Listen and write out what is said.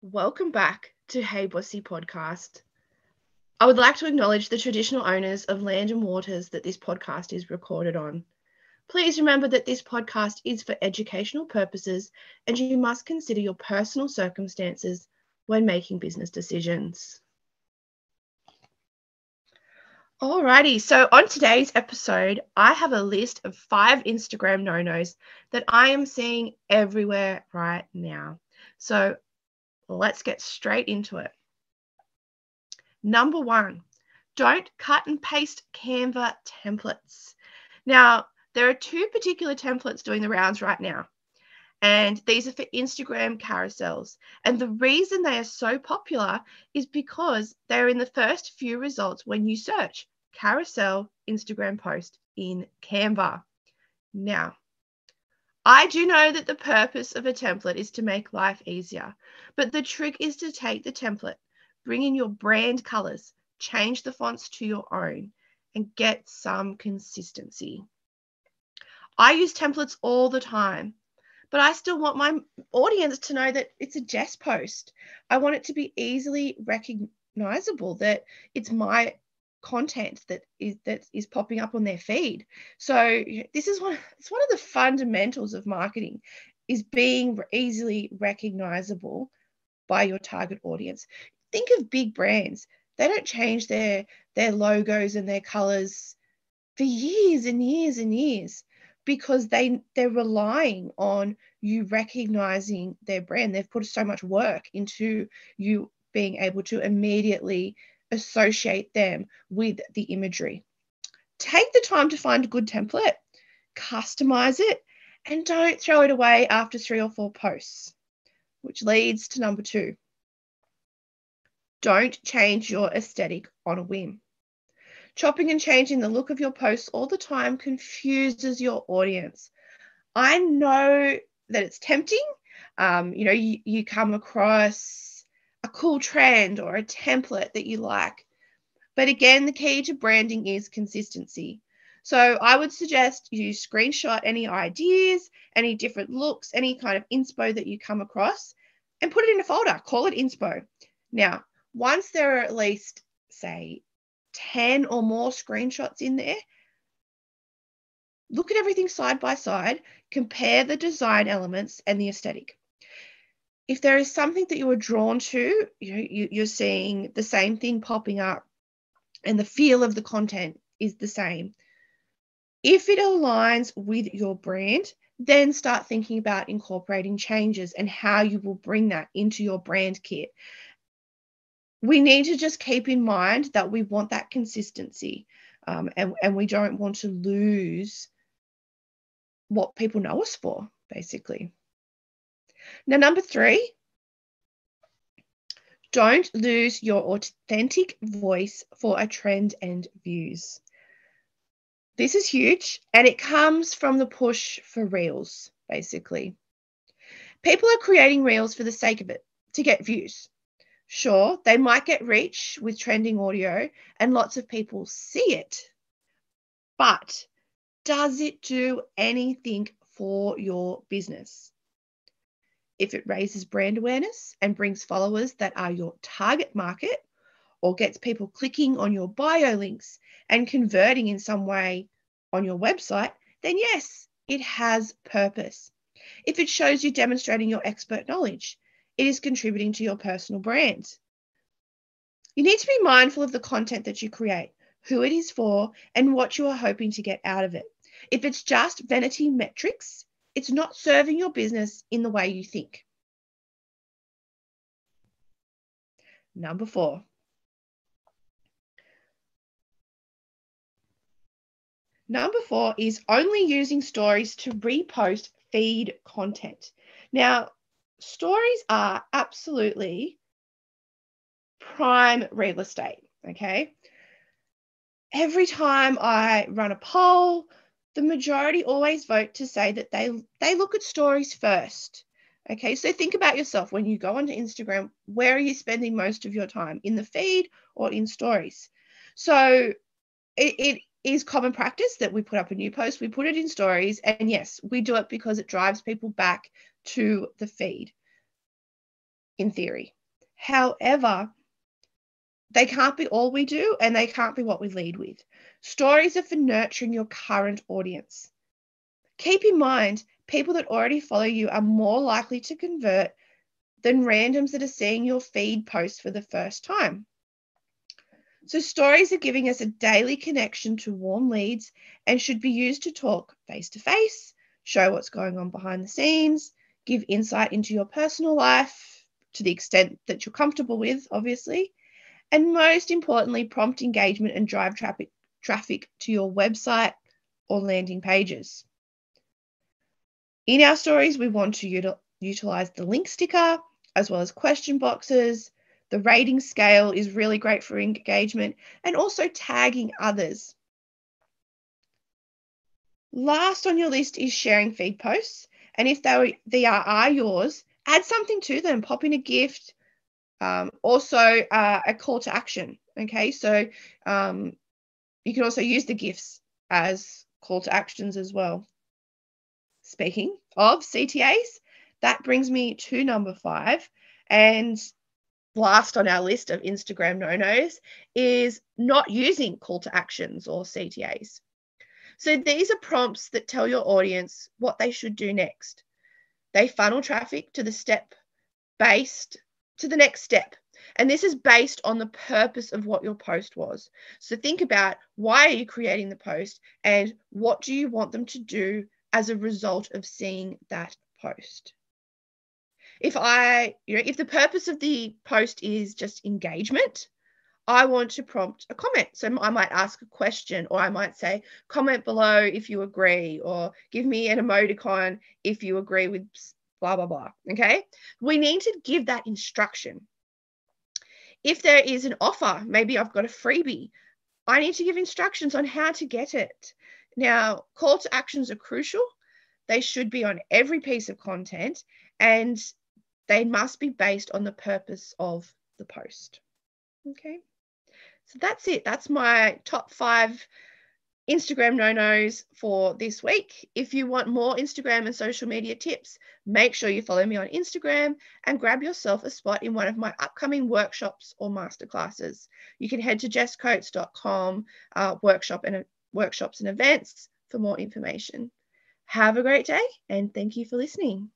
Welcome back to Hey Bossy podcast. I would like to acknowledge the traditional owners of land and waters that this podcast is recorded on. Please remember that this podcast is for educational purposes and you must consider your personal circumstances when making business decisions. Alrighty, so on today's episode, I have a list of five Instagram no nos that I am seeing everywhere right now. So let's get straight into it. Number one, don't cut and paste Canva templates. Now, there are two particular templates doing the rounds right now. And these are for Instagram carousels. And the reason they are so popular is because they're in the first few results when you search carousel Instagram post in Canva. Now, I do know that the purpose of a template is to make life easier, but the trick is to take the template, bring in your brand colors, change the fonts to your own, and get some consistency. I use templates all the time but I still want my audience to know that it's a Jess post. I want it to be easily recognizable that it's my content that is that is popping up on their feed. So this is one it's one of the fundamentals of marketing is being easily recognizable by your target audience. Think of big brands. They don't change their their logos and their colors for years and years and years because they they're relying on you recognizing their brand they've put so much work into you being able to immediately associate them with the imagery take the time to find a good template customize it and don't throw it away after three or four posts which leads to number 2 don't change your aesthetic on a whim Chopping and changing the look of your posts all the time confuses your audience. I know that it's tempting. Um, you know, you, you come across cool trend or a template that you like. But again, the key to branding is consistency. So I would suggest you screenshot any ideas, any different looks, any kind of inspo that you come across, and put it in a folder. Call it inspo. Now, once there are at least, say, 10 or more screenshots in there. Look at everything side by side, compare the design elements and the aesthetic. If there is something that you are drawn to, you you, you're seeing the same thing popping up and the feel of the content is the same. If it aligns with your brand, then start thinking about incorporating changes and how you will bring that into your brand kit we need to just keep in mind that we want that consistency um, and, and we don't want to lose what people know us for, basically. Now, number three, don't lose your authentic voice for a trend and views. This is huge and it comes from the push for reels, basically. People are creating reels for the sake of it, to get views. Sure, they might get reach with trending audio and lots of people see it. But does it do anything for your business? If it raises brand awareness and brings followers that are your target market or gets people clicking on your bio links and converting in some way on your website, then yes, it has purpose. If it shows you demonstrating your expert knowledge, it is contributing to your personal brand. You need to be mindful of the content that you create, who it is for, and what you are hoping to get out of it. If it's just vanity metrics, it's not serving your business in the way you think. Number four. Number four is only using stories to repost feed content. Now, stories are absolutely prime real estate. Okay. Every time I run a poll, the majority always vote to say that they they look at stories first. Okay, so think about yourself when you go onto Instagram, where are you spending most of your time? In the feed or in stories? So it, it is common practice that we put up a new post, we put it in stories, and yes, we do it because it drives people back to the feed. in theory. However, they can't be all we do and they can't be what we lead with. Stories are for nurturing your current audience. Keep in mind, people that already follow you are more likely to convert than randoms that are seeing your feed post for the first time. So, stories are giving us a daily connection to warm leads and should be used to talk face to face, show what's going on behind the scenes, give insight into your personal life to the extent that you're comfortable with, obviously, and most importantly, prompt engagement and drive traffic, traffic to your website or landing pages. In our stories, we want to util- utilize the link sticker as well as question boxes. The rating scale is really great for engagement and also tagging others. Last on your list is sharing feed posts. And if they, they are, are yours, add something to them, pop in a GIF, um, also, uh, a call to action. Okay, so um, you can also use the GIFs as call to actions as well. Speaking of CTAs, that brings me to number five. And last on our list of Instagram no nos is not using call to actions or CTAs. So these are prompts that tell your audience what they should do next. They funnel traffic to the step based to the next step. And this is based on the purpose of what your post was. So think about why are you creating the post and what do you want them to do as a result of seeing that post. If I, you know, if the purpose of the post is just engagement, I want to prompt a comment. So I might ask a question, or I might say, comment below if you agree, or give me an emoticon if you agree with blah, blah, blah. Okay. We need to give that instruction. If there is an offer, maybe I've got a freebie, I need to give instructions on how to get it. Now, call to actions are crucial. They should be on every piece of content and they must be based on the purpose of the post. Okay. So that's it. That's my top five Instagram no nos for this week. If you want more Instagram and social media tips, make sure you follow me on Instagram and grab yourself a spot in one of my upcoming workshops or masterclasses. You can head to jesscoates.com, uh, workshop and uh, workshops and events for more information. Have a great day and thank you for listening.